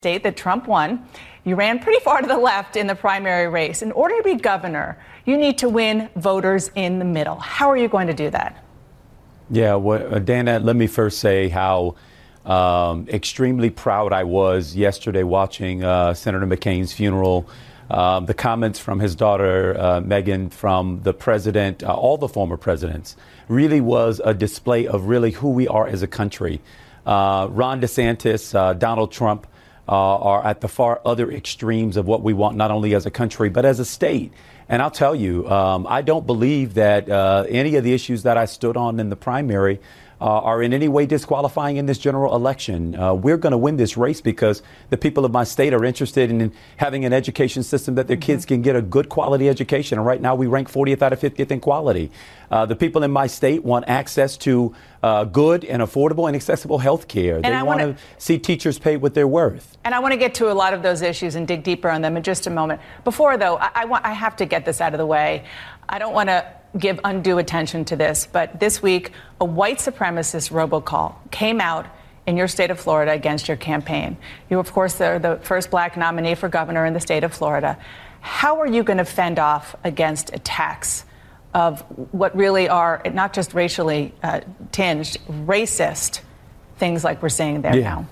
State that Trump won. You ran pretty far to the left in the primary race. In order to be governor, you need to win voters in the middle. How are you going to do that? Yeah, well, uh, Dana, let me first say how um, extremely proud I was yesterday watching uh, Senator McCain's funeral. Um, the comments from his daughter, uh, Meghan, from the president, uh, all the former presidents, really was a display of really who we are as a country. Uh, Ron DeSantis, uh, Donald Trump are at the far other extremes of what we want, not only as a country, but as a state. And I'll tell you, um, I don't believe that any of the issues that I stood on in the primary uh, are in any way disqualifying in this general election. Uh, we're going to win this race because the people of my state are interested in having an education system that their mm-hmm. kids can get a good quality education. And right now we rank 40th out of 50th in quality. Uh, the people in my state want access to uh, good and affordable and accessible health care. They want to see teachers paid what they're worth. And I want to get to a lot of those issues and dig deeper on them in just a moment. Before, though, I, I, want, I have to get this out of the way. I don't want to give undue attention to this, but this week, a white supremacist robocall came out in your state of Florida against your campaign. You, of course, are the first black nominee for governor in the state of Florida. How are you going to fend off against attacks of what really are not just racially uh, tinged, racist things like we're seeing there yeah. now?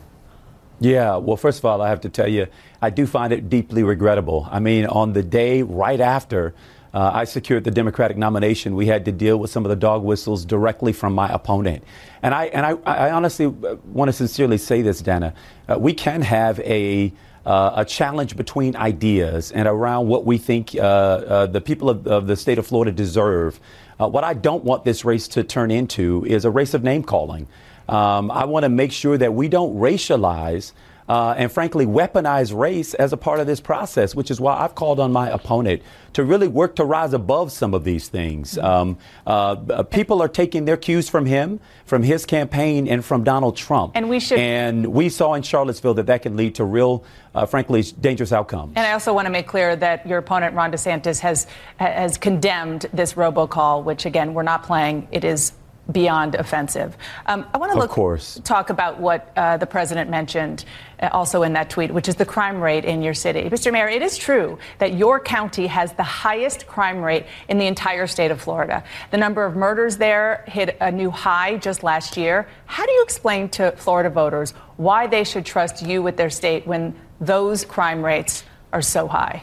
Yeah, well, first of all, I have to tell you, I do find it deeply regrettable. I mean, on the day right after uh, I secured the Democratic nomination, we had to deal with some of the dog whistles directly from my opponent. And I, and I, I honestly uh, want to sincerely say this, Dana. Uh, we can have a, uh, a challenge between ideas and around what we think uh, uh, the people of, of, the state of Florida deserve. what I don't want this race to turn into is a race of name calling. Um, I want to make sure that we don't racialize uh, and frankly weaponize race as a part of this process, which is why I've called on my opponent to really work to rise above some of these things. Um, uh, uh, people are taking their cues from him, from his campaign, and from Donald Trump. And we should. And we saw in Charlottesville that that can lead to real, uh, frankly, dangerous outcomes. And I also want to make clear that your opponent Ron DeSantis has has condemned this robocall, which again we're not playing. It is beyond offensive. Um, I want to look, course. talk about what uh, the president mentioned uh, also in that tweet, which is the crime rate in your city. Mr. Mayor, it is true that your county has the highest crime rate in the entire state of Florida. The number of murders there hit a new high just last year. How do you explain to Florida voters why they should trust you with their state when those crime rates are so high?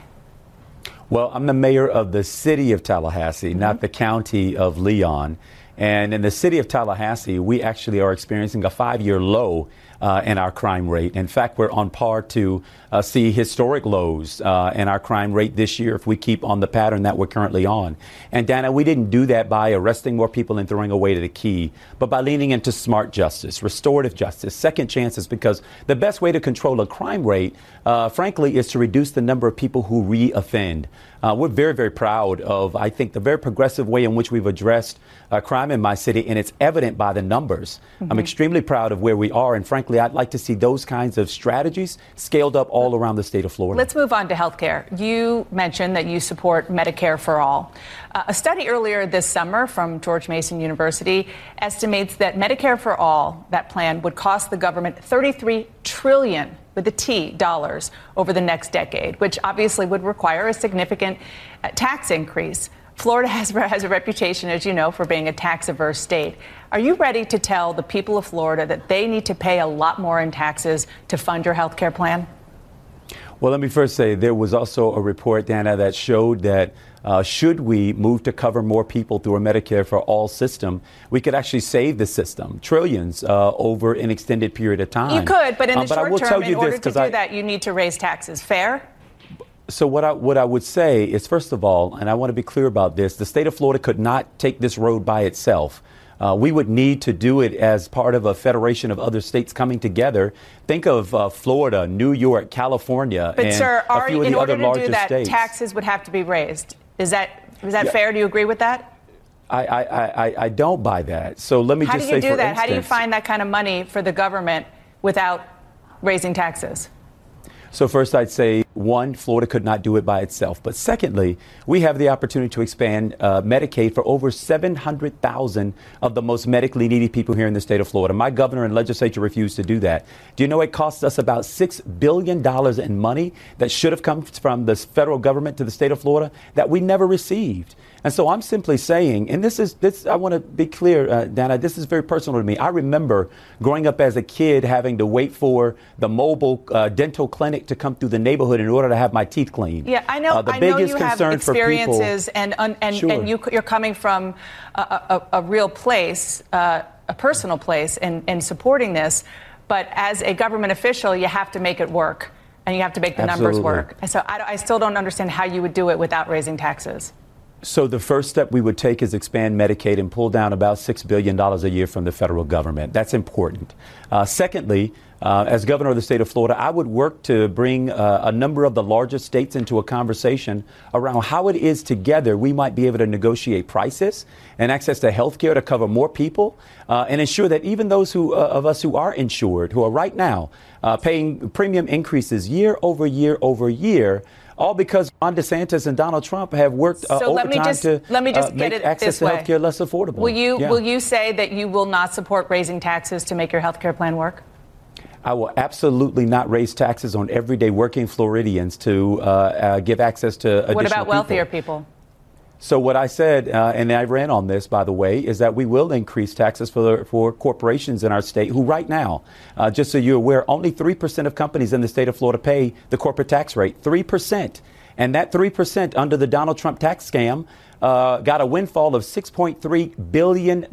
Well, I'm the mayor of the city of Tallahassee, mm-hmm. not the county of Leon. And in the city of Tallahassee, we actually are experiencing a five year low uh, in our crime rate. In fact, we're on par to uh, see historic lows uh, in our crime rate this year if we keep on the pattern that we're currently on. And Dana, we didn't do that by arresting more people and throwing away the key, but by leaning into smart justice, restorative justice, second chances, because the best way to control a crime rate, uh, frankly, is to reduce the number of people who reoffend. Uh, we're very, very proud of, I think, the very progressive way in which we've addressed uh, crime in my city, and it's evident by the numbers. Mm-hmm. I'm extremely proud of where we are, and frankly, I'd like to see those kinds of strategies scaled up all around the state of Florida. Let's move on to health care. You mentioned that you support Medicare for all. Uh, a study earlier this summer from George Mason University estimates that Medicare for all, that plan, would cost the government 33 trillion with a T dollars over the next decade, which obviously would require a significant uh, tax increase. Florida has, has a reputation, as you know, for being a tax averse state. Are you ready to tell the people of Florida that they need to pay a lot more in taxes to fund your health care plan? Well, let me first say there was also a report, Dana, that showed that uh, should we move to cover more people through a Medicare for all system, we could actually save the system trillions uh, over an extended period of time. You could, but in the uh, short term, in order to do I, that, you need to raise taxes. Fair? So what I, what I would say is, first of all, and I want to be clear about this, the state of Florida could not take this road by itself. Uh, we would need to do it as part of a federation of other states coming together. Think of uh, Florida, New York, California, but and sir, a few are, of in the order other to larger do that, states. taxes would have to be raised. Is that is that Yeah. fair? Do you agree with that? I, I, I, I don't buy that. So let me How just do you say, do that? How do you find that kind of money for the government without raising taxes? So first, I'd say one, Florida could not do it by itself. But secondly, we have the opportunity to expand uh, Medicaid for over 700,000 of the most medically needy people here in the state of Florida. My governor and legislature refused to do that. Do you know it costs us about six billion dollars in money that should have come from the federal government to the state of Florida that we never received? And so I'm simply saying, and this is this. I want to be clear, uh, Dana. This is very personal to me. I remember growing up as a kid having to wait for the mobile uh, dental clinic to come through the neighborhood in order to have my teeth cleaned. Yeah, I know. Uh, the I know biggest you have concern for people- experiences, and and, and, Sure. and you, you're coming from a, a, a real place, uh, a personal place, in, in supporting this. But as a government official, you have to make it work, and you have to make the numbers work. And so I, I still don't understand how you would do it without raising taxes. So the first step we would take is expand Medicaid and pull down about six billion dollars a year from the federal government. That's important. Uh, secondly, uh, as governor of the state of Florida, I would work to bring uh, a number of the largest states into a conversation around how it is together we might be able to negotiate prices and access to health care to cover more people uh, and ensure that even those who, uh, of us who are insured, who are right now uh, paying premium increases year over year over year, all because Ron DeSantis and Donald Trump have worked uh, So let me overtime just to let me just uh, get make it access to health care less affordable. Will you Yeah. will you say that you will not support raising taxes to make your health care plan work? I will absolutely not raise taxes on everyday working Floridians to uh, uh, give access to additional What about wealthier people. people? So what I said, uh, and I ran on this, by the way, is that we will increase taxes for for corporations in our state who, right now, uh, just so you're aware, only three percent of companies in the state of Florida pay the corporate tax rate. Three percent, and that three percent under the Donald Trump tax scam. Uh, got a windfall of $6.3 billion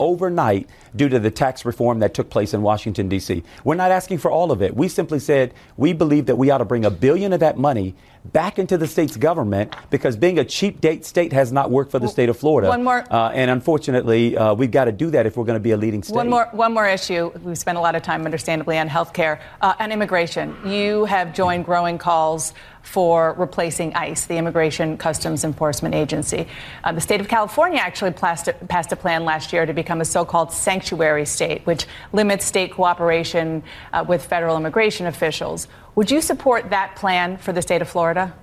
overnight due to the tax reform that took place in Washington, D.C. We're not asking for all of it. We simply said we believe that we ought to bring a billion of that money back into the state's government because being a cheap date state has not worked for the state of Florida. one more- Uh, and unfortunately, uh, we've got to do that if we're going to be a leading state. One more, one more issue. We've spent a lot of time, understandably, on health care uh, and immigration. You have joined growing calls for replacing ICE, the Immigration Customs Enforcement Agency. Uh, the state of California actually passed a, passed a plan last year to become a so called sanctuary state, which limits state cooperation uh, with federal immigration officials. Would you support that plan for the state of Florida?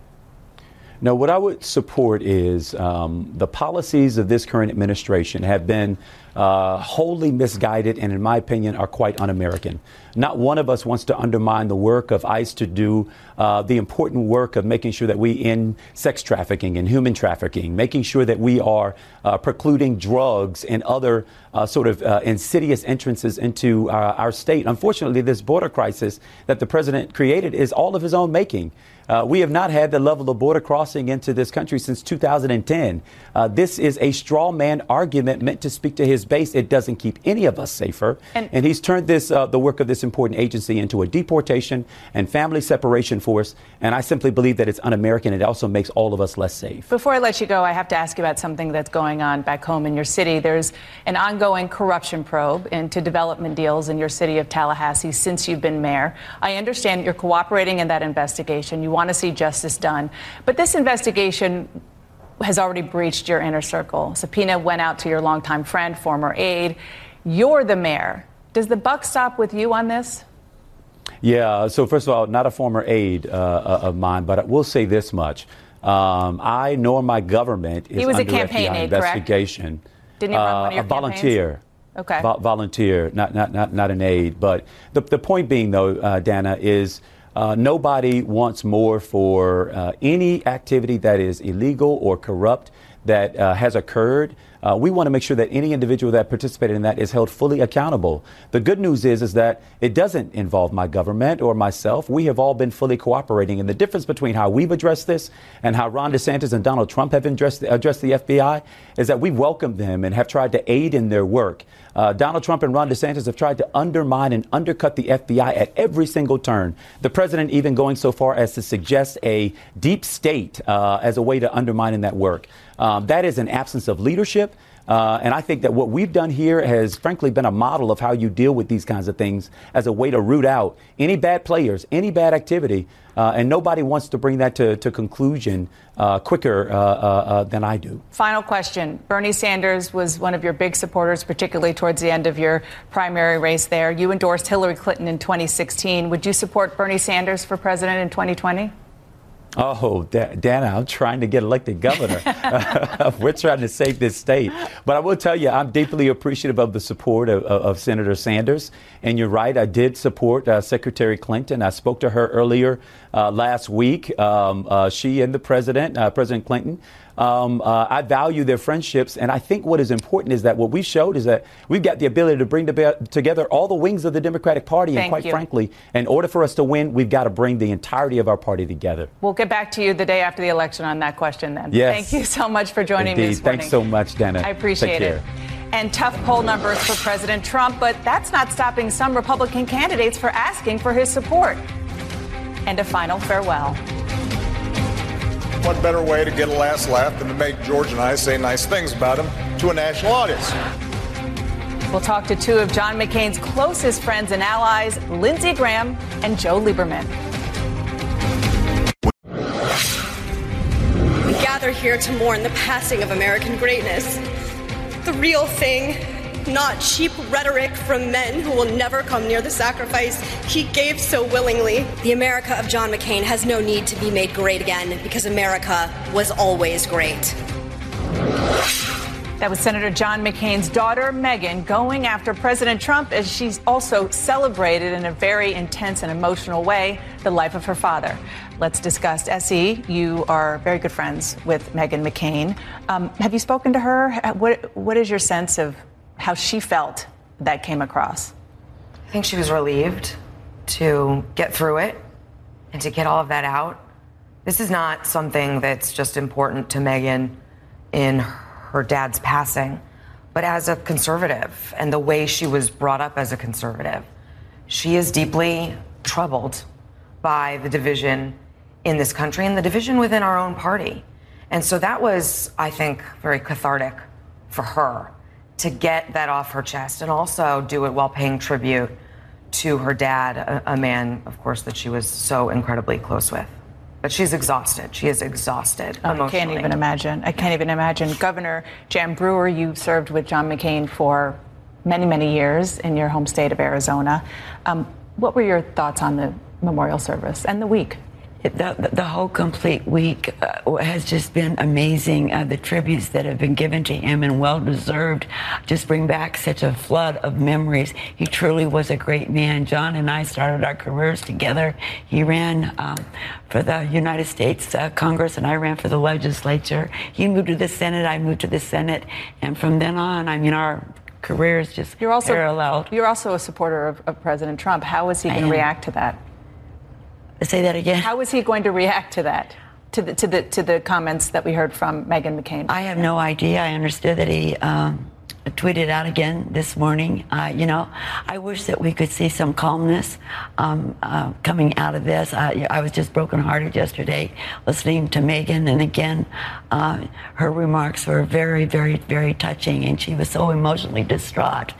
No, what I would support is um, the policies of this current administration have been uh, wholly misguided and, in my opinion, are quite un American. Not one of us wants to undermine the work of ICE to do uh, the important work of making sure that we end sex trafficking and human trafficking, making sure that we are uh, precluding drugs and other uh, sort of uh, insidious entrances into our, our state. Unfortunately, this border crisis that the president created is all of his own making. Uh, we have not had the level of border crossing into this country since 2010. Uh, this is a straw man argument meant to speak to his base. It doesn't keep any of us safer. And- And, he's turned this, uh, the work of this important agency into a deportation and family separation force. And I simply believe that it's un American. It also makes all of us less safe. Before I let you go, I have to ask you about something that's going on back home in your city. There's an ongoing corruption probe into development deals in your city of Tallahassee since you've been mayor. I understand you're cooperating in that investigation. You want to see justice done. But this investigation has already breached your inner circle. Subpoena went out to your longtime friend, former aide. You're the mayor. Does the buck stop with you on this? Yeah, so first of all, not a former aide uh, of mine, but I will say this much. Um, I nor my government is He was a under campaign FBI aide, correct? investigation. Didn't he run one of Uh, your a volunteer. Okay. Vo- volunteer, not, not, not, not an aide. But the, the point being, though, uh, Dana, is uh, nobody wants more for uh, any activity that is illegal or corrupt that uh, has occurred. Uh, we want to make sure that any individual that participated in that is held fully accountable. The good news is, is that it doesn't involve my government or myself. We have all been fully cooperating. And the difference between how we've addressed this and how Ron DeSantis and Donald Trump have addressed, addressed the FBI is that we've welcomed them and have tried to aid in their work. Uh, Donald Trump and Ron DeSantis have tried to undermine and undercut the FBI at every single turn. The president even going so far as to suggest a deep state uh, as a way to undermine that work. Um, that is an absence of leadership. Uh, and I think that what we've done here has, frankly, been a model of how you deal with these kinds of things as a way to root out any bad players, any bad activity. Uh, and nobody wants to bring that to, to conclusion uh, quicker uh, uh, uh, than I do. Final question. Bernie Sanders was one of your big supporters, particularly towards the end of your primary race there. You endorsed Hillary Clinton in 2016. Would you support Bernie Sanders for president in 2020? Oh, Dana, I'm trying to get elected governor. We're trying to save this state. But I will tell you, I'm deeply appreciative of the support of, of Senator Sanders. And you're right, I did support uh, Secretary Clinton. I spoke to her earlier uh, last week. Um, uh, she and the president, uh, President Clinton, um, uh, I value their friendships, and I think what is important is that what we showed is that we've got the ability to bring together all the wings of the Democratic Party. Thank and quite you. frankly, in order for us to win, we've got to bring the entirety of our party together. We'll get back to you the day after the election on that question then. Yes. Thank you so much for joining Indeed. me this morning. Thanks so much, Dana. I appreciate Take it. care. And tough poll numbers for President Trump, but that's not stopping some Republican candidates for asking for his support. And a final farewell. What better way to get a last laugh than to make George and I say nice things about him to a national audience? We'll talk to two of John McCain's closest friends and allies, Lindsey Graham and Joe Lieberman. We gather here to mourn the passing of American greatness. The real thing, not cheap rhetoric from men who will never come near the sacrifice he gave so willingly. The America of John McCain has no need to be made great again because America was always great. That was Senator John McCain's daughter, Meghan, going after President Trump as she's also celebrated in a very intense and emotional way the life of her father. Let's discuss. S.E., you are very good friends with Meghan McCain. Um, have you spoken to her? What, what is your sense of how she felt that came across? I think she was relieved to get through it and to get all of that out. This is not something that's just important to Meghan in her dad's passing, but as a conservative and the way she was brought up as a conservative. She is deeply troubled by the division in this country and the division within our own party. And so that was, I think, very cathartic for her to get that off her chest and also do it while paying tribute to her dad, a, a man, of course, that she was so incredibly close with. But she's exhausted. She is exhausted. Oh, I can't even imagine. I can't even imagine. Governor Jan Brewer, you served with John McCain for many, many years in your home state of Arizona. Um, what were your thoughts on the memorial service and the week? The, the, whole complete week uh, has just been amazing. Uh, the tributes that have been given to him and well deserved just bring back such a flood of memories. He truly was a great man. John and I started our careers together. He ran um, for the United States uh, Congress and I ran for the legislature. He moved to the Senate, I moved to the Senate. And from then on, I mean, our careers just you're also, paralleled. You're also a supporter of, of President Trump. How is he going to react to that? Say that again. How is he going to react to that? To the, to the to the comments that we heard from Meghan McCain. I have no idea. I understood that he um, tweeted out again this morning. Uh, you know, I wish that we could see some calmness um, uh, coming out of this. I, I, was just brokenhearted yesterday listening to Meghan, and again, uh, her remarks were very, very, very touching, and she was so emotionally distraught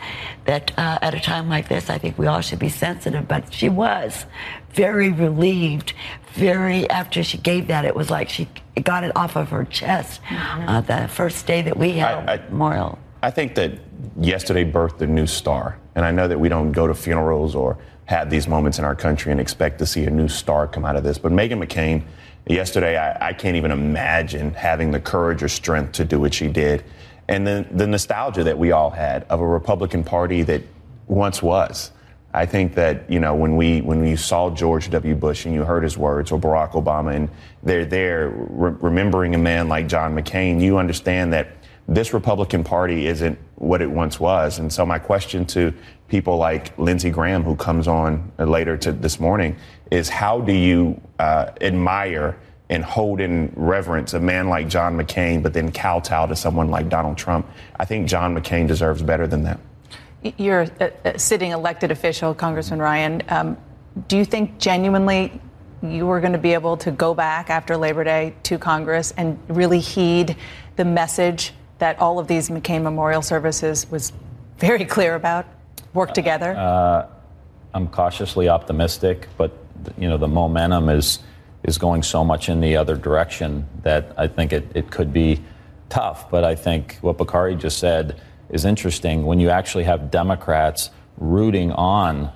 that uh, at a time like this, I think we all should be sensitive. But she was very relieved. Very after she gave that, it was like she got it off of her chest. Mm-hmm. Uh, the first day that we had I, I, memorial. I think that yesterday birthed a new star, and I know that we don't go to funerals or have these moments in our country and expect to see a new star come out of this. But Meghan McCain, yesterday, I, I can't even imagine having the courage or strength to do what she did, and then the nostalgia that we all had of a Republican Party that once was. I think that you know when we when we saw George W. Bush and you heard his words, or Barack Obama, and they're there re- remembering a man like John McCain, you understand that this Republican Party isn't what it once was. And so my question to people like Lindsey Graham, who comes on later to this morning, is how do you uh, admire and hold in reverence a man like John McCain, but then kowtow to someone like Donald Trump? I think John McCain deserves better than that. You're a, sitting elected official, Congressman Ryan. Um, do you think genuinely you are going to be able to go back after Labor Day to Congress and really heed the message that all of these McCain Memorial Services was very clear about, work together? Uh, I'm cautiously optimistic, but you know the momentum is is going so much in the other direction that I think it, it could be tough. But I think what Bakari just said is interesting. When you actually have Democrats rooting on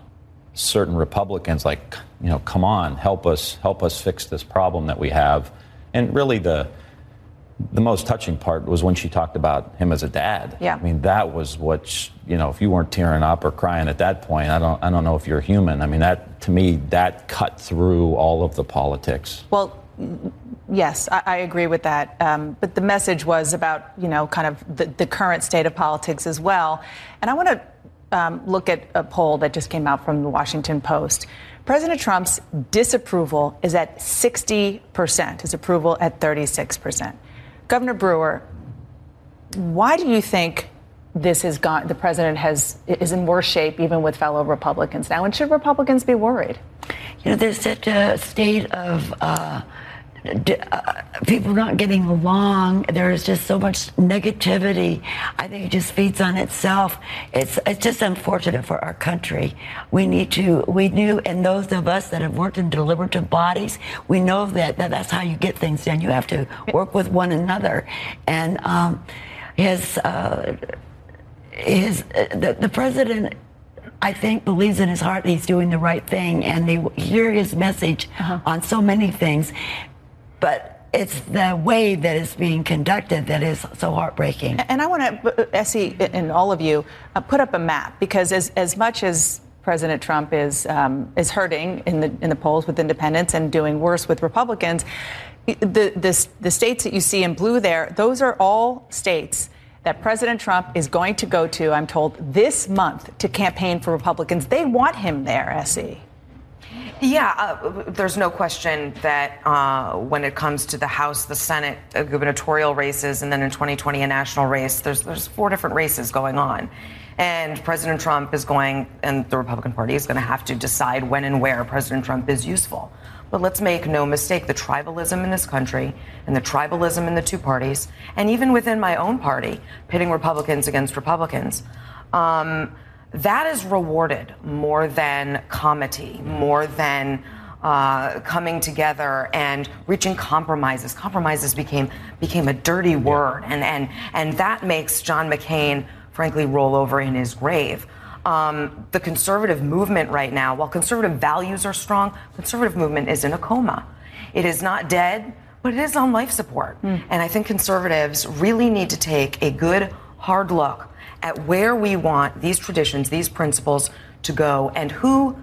certain Republicans, like you know, come on, help us, help us fix this problem that we have, and really the the most touching part was when she talked about him as a dad. Yeah. I mean, that was what, you know, if you weren't tearing up or crying at that point, I don't, I don't know if you're human. I mean, that, to me, that cut through all of the politics. Well, yes, I, I agree with that. Um, but the message was about, you know, kind of the, the current state of politics as well. And I want to um, look at a poll that just came out from the Washington Post. President Trump's disapproval is at 60%, his approval at 36%. Governor Brewer, why do you think this has gone? The president has is in worse shape, even with fellow Republicans now. And should Republicans be worried? You know, there's such a state of. Uh, uh, people not getting along. There's just so much negativity. I think it just feeds on itself. It's it's just unfortunate for our country. We need to. We knew, and those of us that have worked in deliberative bodies, we know that, that that's how you get things done. You have to work with one another, and um, his uh, his uh, the, the president I think, believes in his heart that he's doing the right thing, and they hear his message uh-huh. on so many things but it's the way that it's being conducted that is so heartbreaking. And I want to, S.E., and all of you, uh, put up a map because as, as much as President Trump is um, is hurting in the in the polls with independents and doing worse with Republicans, the, the the states that you see in blue there, those are all states that President Trump is going to go to. I'm told this month to campaign for Republicans. They want him there, Essie. Yeah, uh, there's no question that uh, when it comes to the House, the Senate, uh, gubernatorial races, and then in 2020 a national race, there's there's four different races going on. And President Trump is going, and the Republican Party is going to have to decide when and where President Trump is useful. But let's make no mistake the tribalism in this country and the tribalism in the two parties, and even within my own party, pitting Republicans against Republicans. Um, that is rewarded more than comity, more than uh, coming together and reaching compromises. Compromises became became a dirty word, and and and that makes John McCain, frankly, roll over in his grave. Um, the conservative movement right now, while conservative values are strong, conservative movement is in a coma. It is not dead, but it is on life support. Mm. And I think conservatives really need to take a good, hard look at where we want these traditions, these principles to go, and who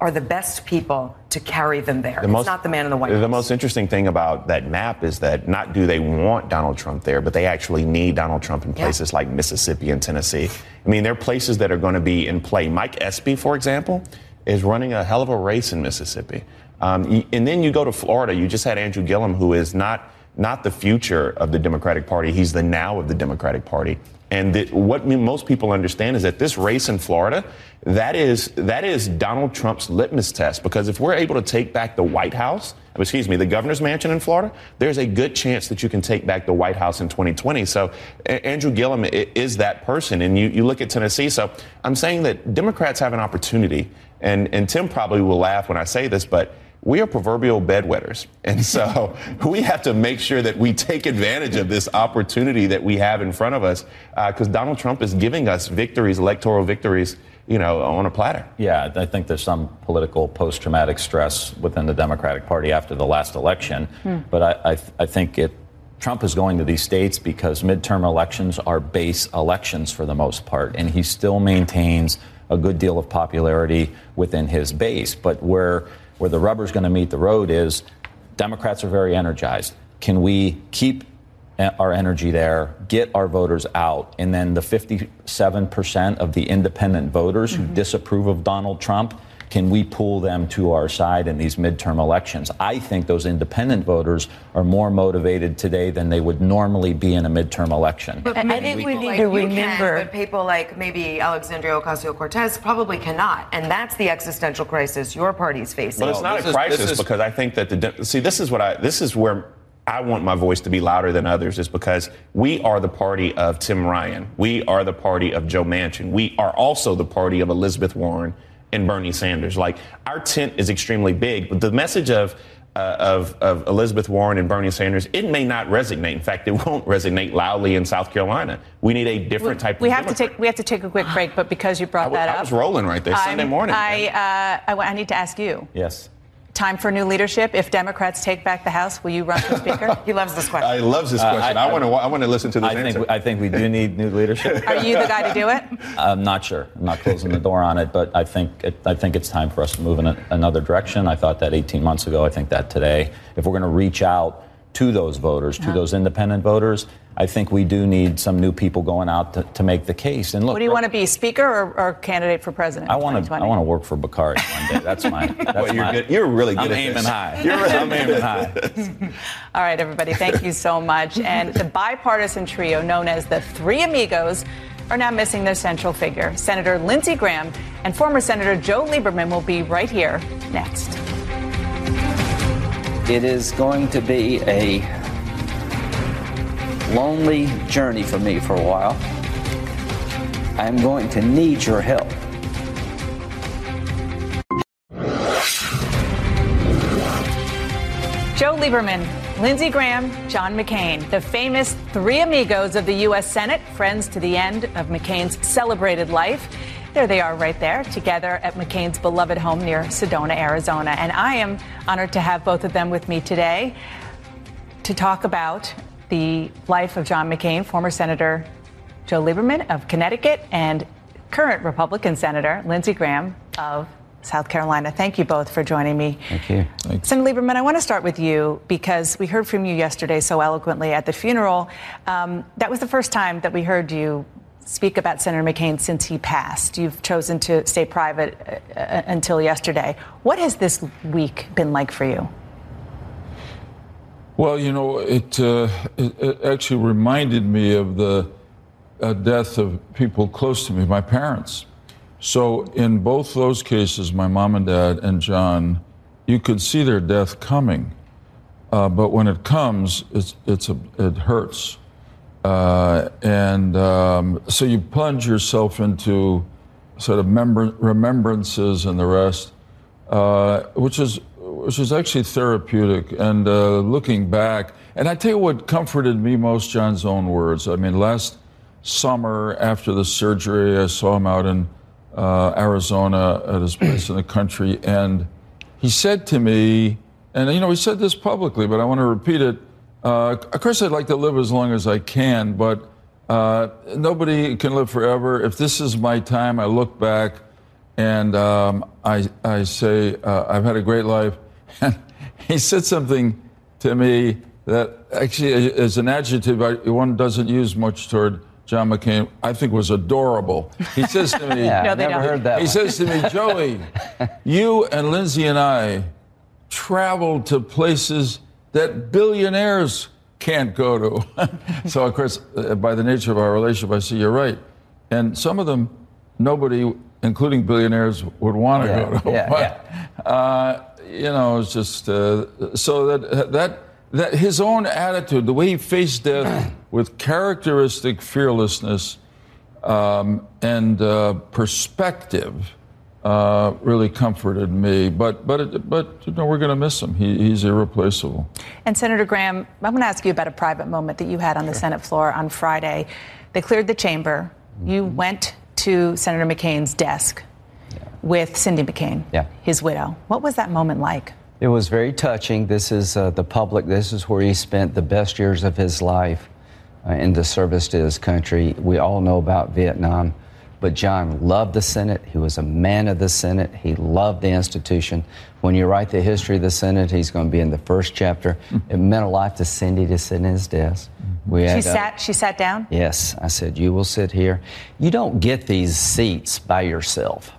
are the best people to carry them there. The it's not the man in the white The House. most interesting thing about that map is that not do they want Donald Trump there, but they actually need Donald Trump in places yeah. like Mississippi and Tennessee. I mean, there are places that are going to be in play. Mike Espy, for example, is running a hell of a race in Mississippi. Um, and then you go to Florida. You just had Andrew Gillum, who is not not the future of the Democratic Party. He's the now of the Democratic Party. And what most people understand is that this race in Florida, that is that is Donald Trump's litmus test. Because if we're able to take back the White House, excuse me, the governor's mansion in Florida, there's a good chance that you can take back the White House in 2020. So Andrew Gillum is that person. And you, you look at Tennessee. So I'm saying that Democrats have an opportunity. And, and Tim probably will laugh when I say this, but we are proverbial bedwetters. And so we have to make sure that we take advantage of this opportunity that we have in front of us because uh, Donald Trump is giving us victories, electoral victories, you know, on a platter. Yeah, I think there's some political post traumatic stress within the Democratic Party after the last election. Hmm. But I, I, I think it. Trump is going to these states because midterm elections are base elections for the most part, and he still maintains a good deal of popularity within his base. But where where the rubber's going to meet the road is Democrats are very energized. Can we keep our energy there, get our voters out, and then the 57% of the independent voters mm-hmm. who disapprove of Donald Trump can we pull them to our side in these midterm elections? I think those independent voters are more motivated today than they would normally be in a midterm election. But I think we need like to remember. Can, but people like maybe Alexandria Ocasio Cortez probably cannot. And that's the existential crisis your party's facing. But it's not a crisis is, because I think that the. See, this is what I. This is where I want my voice to be louder than others is because we are the party of Tim Ryan. We are the party of Joe Manchin. We are also the party of Elizabeth Warren and Bernie Sanders. Like our tent is extremely big, but the message of uh, of, of Elizabeth Warren and Bernie Sanders, it may not resonate. In fact, it won't resonate loudly in South Carolina. We need a different we, type. We of have Democrat. to take we have to take a quick break, but because you brought that I up, I was rolling right there Sunday I'm, morning. I, uh, I I need to ask you. Yes time for new leadership? If Democrats take back the House, will you run for Speaker? he loves this question. I loves this question. Uh, I, I want to. I want to listen to this I answer. Think, I think we do need new leadership. Are you the guy to do it? I'm not sure. I'm not closing the door on it, but I think it, I think it's time for us to move in a, another direction. I thought that 18 months ago. I think that today. If we're going to reach out to those voters, to uh-huh. those independent voters, I think we do need some new people going out to, to make the case. And look, what do you want to be, speaker or, or candidate for president? I want to. I want to work for Bakari one day. That's my. That's well, you're, my, good. you're really good. I'm at aiming this. high. You're really I'm aiming high. All right, everybody. Thank you so much. And the bipartisan trio known as the Three Amigos are now missing their central figure. Senator Lindsey Graham and former Senator Joe Lieberman will be right here next. It is going to be a lonely journey for me for a while. I am going to need your help. Joe Lieberman, Lindsey Graham, John McCain, the famous three amigos of the U.S. Senate, friends to the end of McCain's celebrated life. There they are right there, together at McCain's beloved home near Sedona, Arizona. And I am honored to have both of them with me today to talk about the life of John McCain, former Senator Joe Lieberman of Connecticut, and current Republican Senator Lindsey Graham of South Carolina. Thank you both for joining me. Thank you. Thanks. Senator Lieberman, I want to start with you because we heard from you yesterday so eloquently at the funeral. Um, that was the first time that we heard you speak about Senator McCain since he passed. You've chosen to stay private uh, uh until yesterday. What has this week been like for you? Well, you know, it, uh, it, actually reminded me of the uh, death of people close to me, my parents. So, in both those cases, my mom and dad and John, you could see their death coming. Uh, but when it comes, it's, it's a, it hurts. Uh, and um, so you plunge yourself into sort of remembrances and the rest, uh, which is which was actually therapeutic. And uh, looking back, and I tell you what comforted me most, John's own words. I mean, last summer after the surgery, I saw him out in uh, Arizona at his place in the country, and he said to me, and you know, he said this publicly, but I want to repeat it. Uh, of course, I'd like to live as long as I can, but uh, nobody can live forever. If this is my time, I look back and um, I, I say, uh, I've had a great life. And he said something to me that actually is an adjective one doesn't use much toward John McCain, I think was adorable. He says to me, yeah, no, never don't. heard that. He one. says to me, Joey, you and Lindsey and I traveled to places that billionaires can't go to. so, of course, uh, by the nature of our relationship, I say, you're right. And some of them, nobody, including billionaires, would want to yeah, go to. Yeah, but, yeah. Uh, you know, it's just uh, so that that that his own attitude, the way he faced death with characteristic fearlessness um, and uh, perspective, uh, really comforted me. But but it, but you know, we're going to miss him. He, he's irreplaceable. And Senator Graham, I'm going to ask you about a private moment that you had on the Senate floor on Friday. They cleared the chamber. Mm-hmm. You went to Senator McCain's desk with Cindy McCain, yeah. his widow. What was that moment like? It was very touching. This is uh, the public, this is where he spent the best years of his life uh, in the service to his country. We all know about Vietnam, but John loved the Senate. He was a man of the Senate. He loved the institution. When you write the history of the Senate, he's going to be in the first chapter. Mm-hmm. It meant a lot to Cindy to sit in his desk. Mm-hmm. We she uh, sat. Uh, she sat down. Yes, I said, "You will sit here." You don't get these seats by yourself.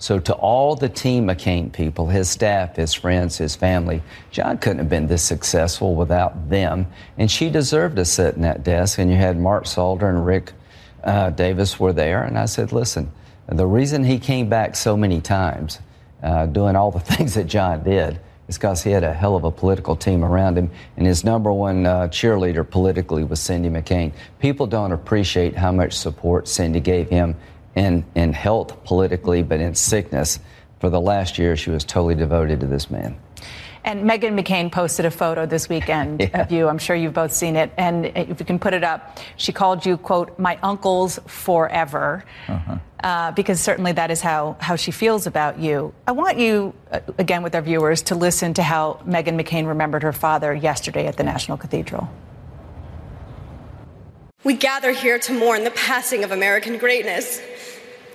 So, to all the team McCain people, his staff, his friends, his family, John couldn't have been this successful without them. And she deserved to sit in that desk. And you had Mark Salter and Rick uh, Davis were there. And I said, listen, the reason he came back so many times, uh, doing all the things that John did, is because he had a hell of a political team around him, and his number one uh, cheerleader politically was Cindy McCain. People don't appreciate how much support Cindy gave him in, in health politically, but in sickness. For the last year, she was totally devoted to this man. And Meghan McCain posted a photo this weekend yeah. of you. I'm sure you've both seen it. And if you can put it up, she called you, quote, my uncles forever. Uh-huh. Uh, because certainly that is how, how she feels about you. I want you, uh, again, with our viewers, to listen to how Meghan McCain remembered her father yesterday at the National Cathedral. We gather here to mourn the passing of American greatness,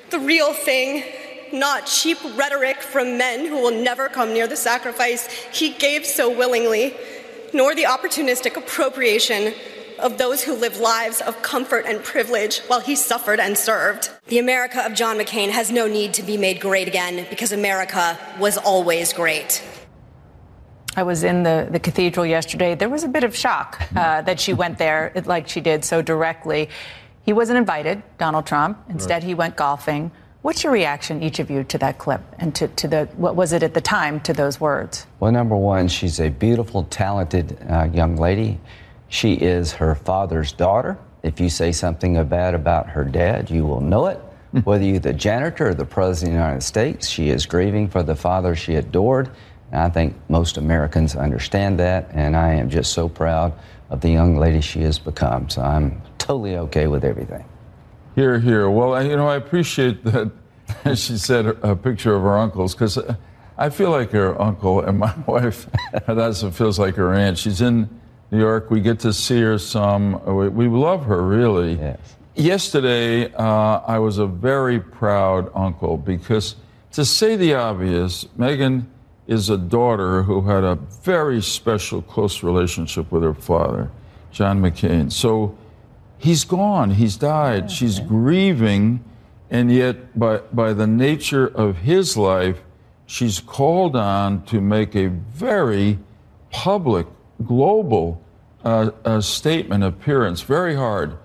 the real thing not cheap rhetoric from men who will never come near the sacrifice he gave so willingly, nor the opportunistic appropriation of those who live lives of comfort and privilege while he suffered and served. The America of John McCain has no need to be made great again because America was always great. I was in the, the cathedral yesterday. There was a bit of shock uh, that she went there like she did so directly. He wasn't invited, Donald Trump. Instead, right. he went golfing. What's your reaction, each of you, to that clip and to, to the what was it at the time to those words? Well, number one, she's a beautiful, talented uh, young lady. She is her father's daughter. If you say something bad about her dad, you will know it. Hmm. Whether you're the janitor or the president of the United States, she is grieving for the father she adored. And I think most Americans understand that, and I am just so proud of the young lady she has become. So I'm totally okay with everything. Here, here. Well, you know, I appreciate that she said a picture of her uncles because I feel like her uncle, and my wife, Hadassah, feels like her aunt. She's in New York. We get to see her some. We, we love her, really. Yes. Yesterday, uh, I was a very proud uncle because, to say the obvious, Meghan is a daughter who had a very special, close relationship with her father, John McCain. So, He's gone. He's died. Okay. She's grieving. And yet, by, by the nature of his life, she's called on to make a very public, global uh, uh, statement, appearance, very hard.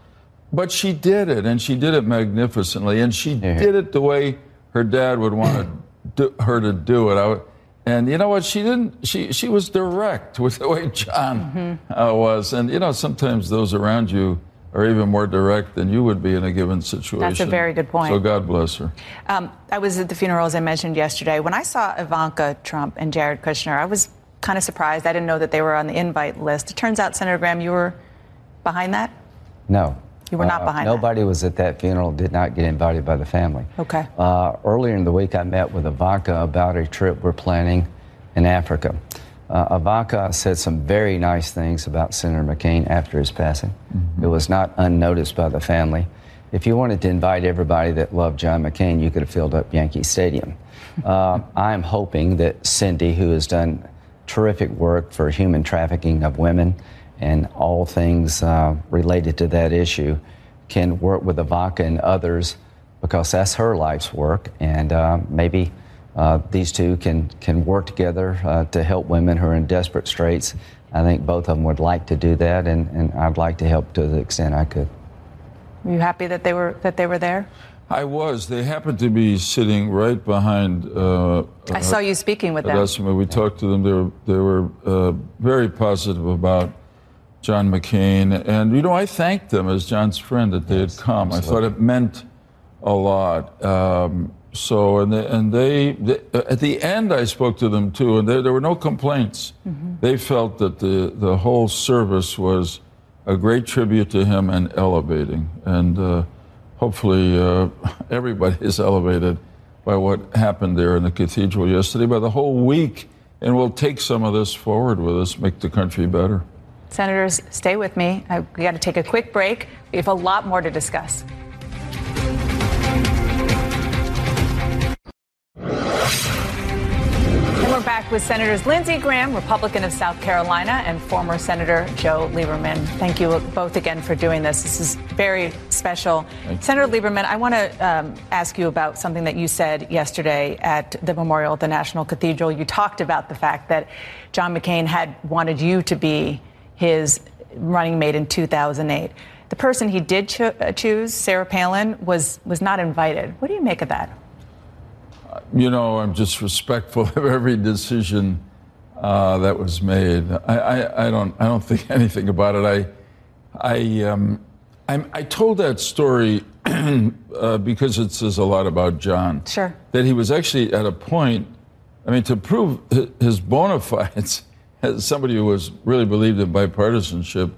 But she did it, and she did it magnificently, and she yeah. did it the way her dad would want do, her to do it. I, and you know what? She didn't. She she was direct with the way John mm-hmm. uh, was, and you know sometimes those around you are even more direct than you would be in a given situation. That's a very good point. So God bless her. Um, I was at the funeral, as I mentioned yesterday. When I saw Ivanka Trump and Jared Kushner, I was kind of surprised. I didn't know that they were on the invite list. It turns out, Senator Graham, you were behind that? No. You were not uh, behind Nobody that. was at that funeral, did not get invited by the family. Okay. Uh, earlier in the week, I met with Ivanka about a trip we're planning in Africa. Uh, Ivanka said some very nice things about Senator McCain after his passing. Mm-hmm. It was not unnoticed by the family. If you wanted to invite everybody that loved John McCain, you could have filled up Yankee Stadium. Uh, I'm hoping that Cindy, who has done terrific work for human trafficking of women and all things uh, related to that issue, can work with Ivanka and others because that's her life's work, and uh, maybe uh, these two can, can work together uh, to help women who are in desperate straits. I think both of them would like to do that, and, and I'd like to help to the extent I could. Were you happy that they were that they were there? I was. They happened to be sitting right behind. Uh, I saw you speaking with them. We talked to them. They were they were uh, very positive about John McCain, and you know I thanked them as John's friend that they yes, had come. Absolutely. I thought it meant a lot. Um, so and they, and they, they, at the end I spoke to them too, and there, there were no complaints. Mm-hmm. They felt that the the whole service was a great tribute to him and elevating, and uh, hopefully uh, everybody is elevated by what happened there in the cathedral yesterday, by the whole week, and we'll take some of this forward with us, make the country better. Senators, stay with me. I, we got to take a quick break. We have a lot more to discuss. And we're back with Senators Lindsey Graham, Republican of South Carolina, and former Senator Joe Lieberman. Thank you both again for doing this. This is very special. Senator Lieberman, I want to um, ask you about something that you said yesterday at the memorial at the National Cathedral. You talked about the fact that John McCain had wanted you to be his running mate in 2008. The person he did cho- uh, choose, Sarah Palin, was was not invited. What do you make of that? you know, I'm just respectful of every decision uh, that was made. I, I, I, don't I don't think anything about it. I I um, I, I told that story uh, because it says a lot about John. Sure. That he was actually at a point. I mean, to prove his bona fides as somebody who was really believed in bipartisanship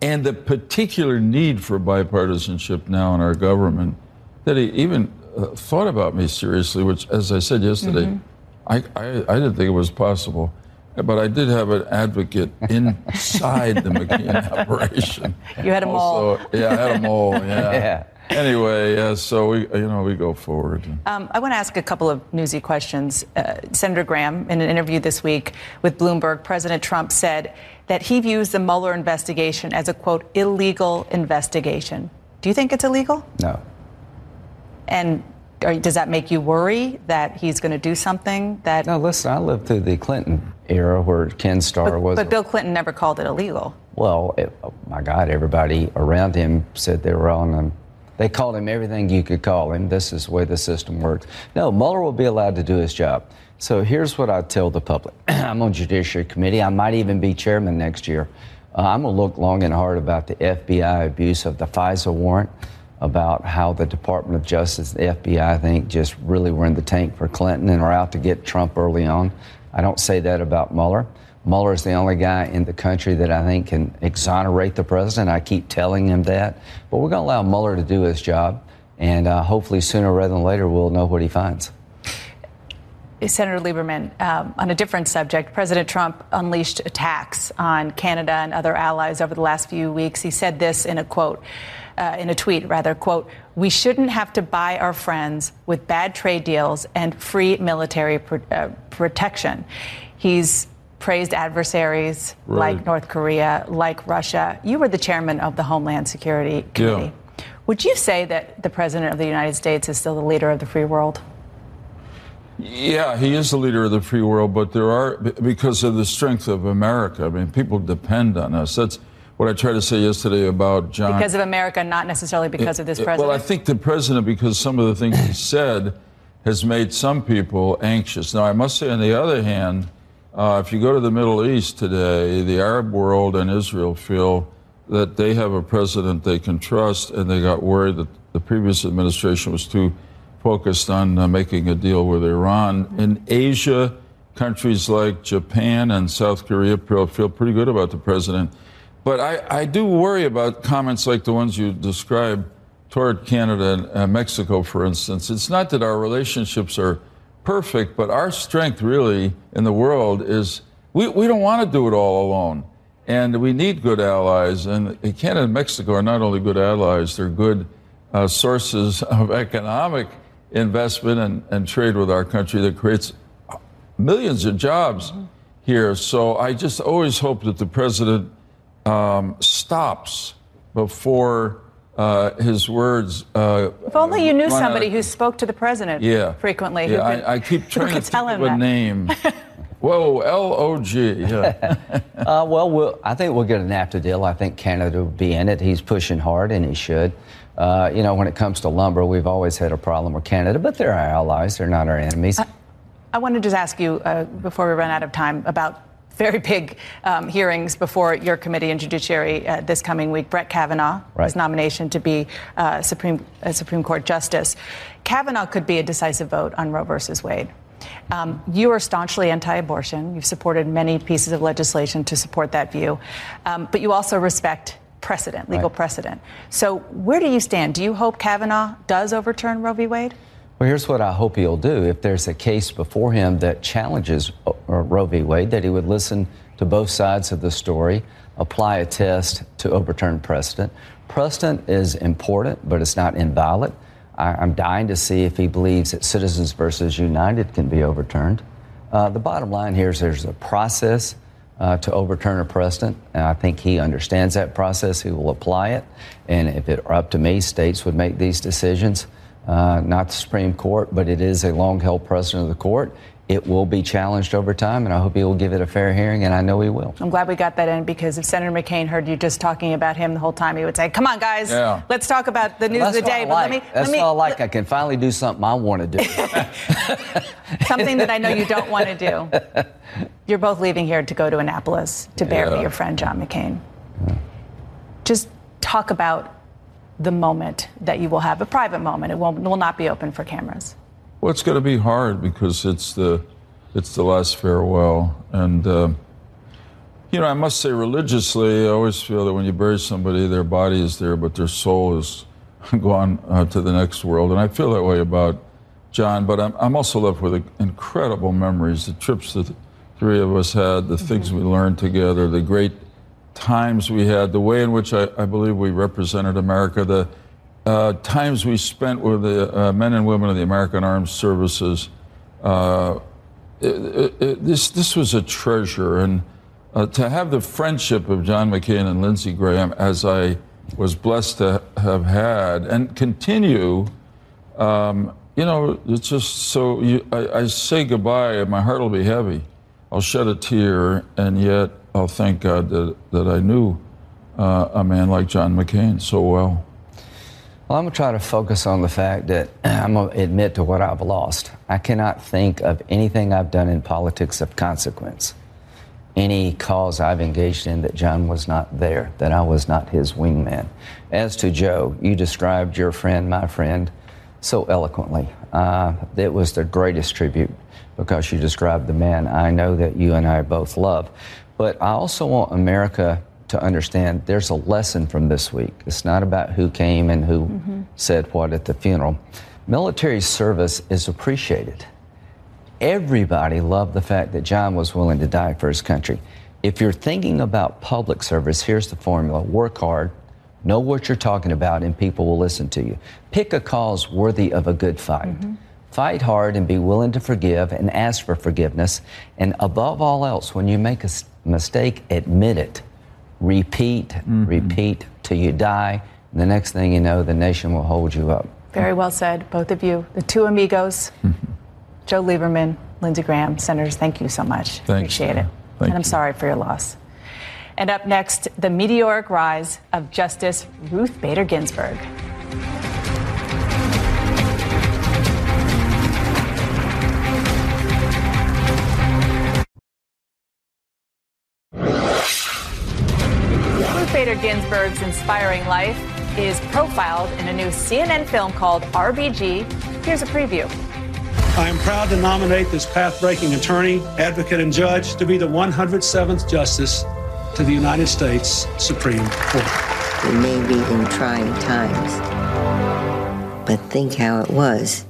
and the particular need for bipartisanship now in our government, that he even uh, thought about me seriously, which, as I said yesterday, mm-hmm. I, I, I didn't think it was possible. But I did have an advocate inside the McCain operation. You had a mole. Yeah, I had a mole. Yeah. yeah. Anyway, yeah, so we, you know, we go forward. Um, I want to ask a couple of newsy questions. Uh, Senator Graham, in an interview this week with Bloomberg, President Trump said that he views the Mueller investigation as a quote illegal investigation. Do you think it's illegal? No. And does that make you worry that he's going to do something that? No, listen. I lived through the Clinton era where Ken Starr but, was. But Bill Clinton never called it illegal. Well, it, oh my God, everybody around him said they were on him. They called him everything you could call him. This is the way the system works. No, Mueller will be allowed to do his job. So here's what I tell the public I'm on Judiciary Committee. I might even be chairman next year. Uh, I'm going to look long and hard about the FBI abuse of the FISA warrant about how the Department of Justice, the FBI, I think, just really were in the tank for Clinton and are out to get Trump early on. I don't say that about Mueller. Mueller is the only guy in the country that I think can exonerate the president. I keep telling him that. But we're going to allow Mueller to do his job, and uh, hopefully sooner rather than later we'll know what he finds. Senator Lieberman, um, on a different subject, President Trump unleashed attacks on Canada and other allies over the last few weeks. He said this in a quote uh, in a tweet, rather, quote, we shouldn't have to buy our friends with bad trade deals and free military uh, protection. He's praised adversaries right. like North Korea, like Russia. You were the chairman of the Homeland Security Committee. Yeah. Would you say that the President of the United States is still the leader of the free world? Yeah, he is the leader of the free world, but there are, because of the strength of America, I mean, people depend on us. That's what I tried to say yesterday about John. Because of America, not necessarily because it, of this president. Well, I think the president, because some of the things he said, has made some people anxious. Now, I must say, on the other hand, uh, if you go to the Middle East today, the Arab world and Israel feel that they have a president they can trust, and they got worried that the previous administration was too focused on uh, making a deal with Iran. In Asia, countries like Japan and South Korea feel pretty good about the president. But I, I do worry about comments like the ones you described toward Canada and uh, Mexico, for instance. It's not that our relationships are perfect, but our strength really in the world is we, we don't want to do it all alone. And we need good allies. And Canada and Mexico are not only good allies, they're good uh, sources of economic investment and, and trade with our country that creates millions of jobs mm-hmm. here. So I just always hope that the president um, stops before uh, his words. Uh, if only you knew somebody out. who spoke to the president yeah. frequently. Yeah, I, could, I, keep trying to tell him of a name. Whoa, L O G. Yeah. uh, well, well, I think we'll get a NAFTA deal. I think Canada will be in it. He's pushing hard, and he should. Uh, you know, when it comes to lumber, we've always had a problem with Canada, but they're our allies. They're not our enemies. I want to just ask you uh, before we run out of time about very big um, hearings before your committee and judiciary uh, this coming week. Brett Kavanaugh, right. his nomination to be uh, Supreme Supreme Court justice. Kavanaugh could be a decisive vote on Roe versus Wade. Um, you are staunchly anti-abortion. You've supported many pieces of legislation to support that view, um, but you also respect precedent, legal right. precedent. So, where do you stand? Do you hope Kavanaugh does overturn Roe v. Wade? Well, here's what I hope he'll do. If there's a case before him that challenges uh, Roe v. Wade, that he would listen to both sides of the story, apply a test to overturn precedent. Precedent is important, but it's not invalid. I, am dying to see if he believes that Citizens versus United can be overturned. Uh, the bottom line here is there's a process uh, to overturn a precedent, and I think he understands that process. He will apply it, and if it were up to me, states would make these decisions uh, not the Supreme Court, but it is a long held precedent of the court. It will be challenged over time, and I hope he will give it a fair hearing, and I know he will. I'm glad we got that in because if Senator McCain heard you just talking about him the whole time, he would say, "Come on, guys, yeah. let's talk about the news well, of the day." But like. let me, that's let me, all I like. I can finally do something I want to do. something that I know you don't want to do. You're both leaving here to go to Annapolis to bury Yeah. your friend John McCain. Just talk about the moment that you will have, a private moment. It will, will not be open for cameras. Well, it's going to be hard because it's the it's the last farewell, and uh, you know I must say religiously, I always feel that when you bury somebody, their body is there, but their soul is gone uh, to the next world, and I feel that way about John. But I'm I'm also left with incredible memories, the trips that the three of us had, the things we learned together, the great times we had, the way in which I, I believe we represented America, the uh, times we spent with the uh, men and women of the American Armed Services. Uh, it, it, it, this, this was a treasure. And uh, to have the friendship of John McCain and Lindsey Graham, as I was blessed to have had and continue, um, you know, it's just so you, I, I say goodbye, and my heart will be heavy. I'll shed a tear, and yet I'll thank God that, that I knew uh, a man like John McCain so well. Well, I'm going to try to focus on the fact that I'm going to admit to what I've lost. I cannot think of anything I've done in politics of consequence, any cause I've engaged in that John was not there, that I was not his wingman. As to Joe, you described your friend, my friend, so eloquently. Uh, it was the greatest tribute because you described the man I know that you and I both love. But I also want America to understand there's a lesson from this week. It's not about who came and who mm-hmm. said what at the funeral. Military service is appreciated. Everybody loved the fact that John was willing to die for his country. If you're thinking about public service, here's the formula work hard, know what you're talking about, and people will listen to you. Pick a cause worthy of a good fight. Mm-hmm. Fight hard and be willing to forgive and ask for forgiveness. And above all else, when you make a mistake, admit it. Repeat, mm-hmm. repeat till you die. And the next thing you know, the nation will hold you up. Very well said, both of you. The two amigos, mm-hmm. Joe Lieberman, Lindsey Graham, senators, thank you so much. Thanks, Appreciate it. Thank and I'm you. sorry for your loss. And up next, the meteoric rise of Justice Ruth Bader Ginsburg. Bader Ginsburg's inspiring life is profiled in a new CNN film called RBG. Here's a preview. I am proud to nominate this path breaking attorney, advocate, and judge to be the 107th Justice to the United States Supreme Court. We may be in trying times, but think how it was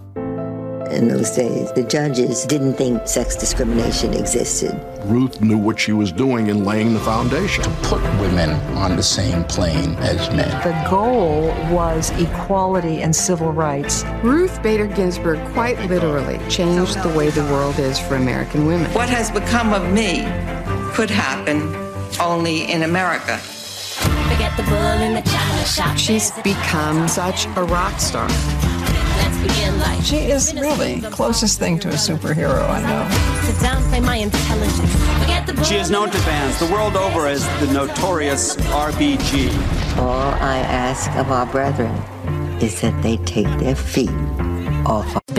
in those days. The judges didn't think sex discrimination existed. Ruth knew what she was doing in laying the foundation. To put women on the same plane as men. The goal was equality and civil rights. Ruth Bader Ginsburg quite literally changed the way the world is for American women. What has become of me could happen only in America. Forget the bull in the china shop. She's become such a rock star. Let's begin like She is really the closest thing to a superhero I know. Sit down, play my intelligence. Forget the bull She is known to fans the world over as the notorious RBG. All I ask of our brethren is that they take their feet off of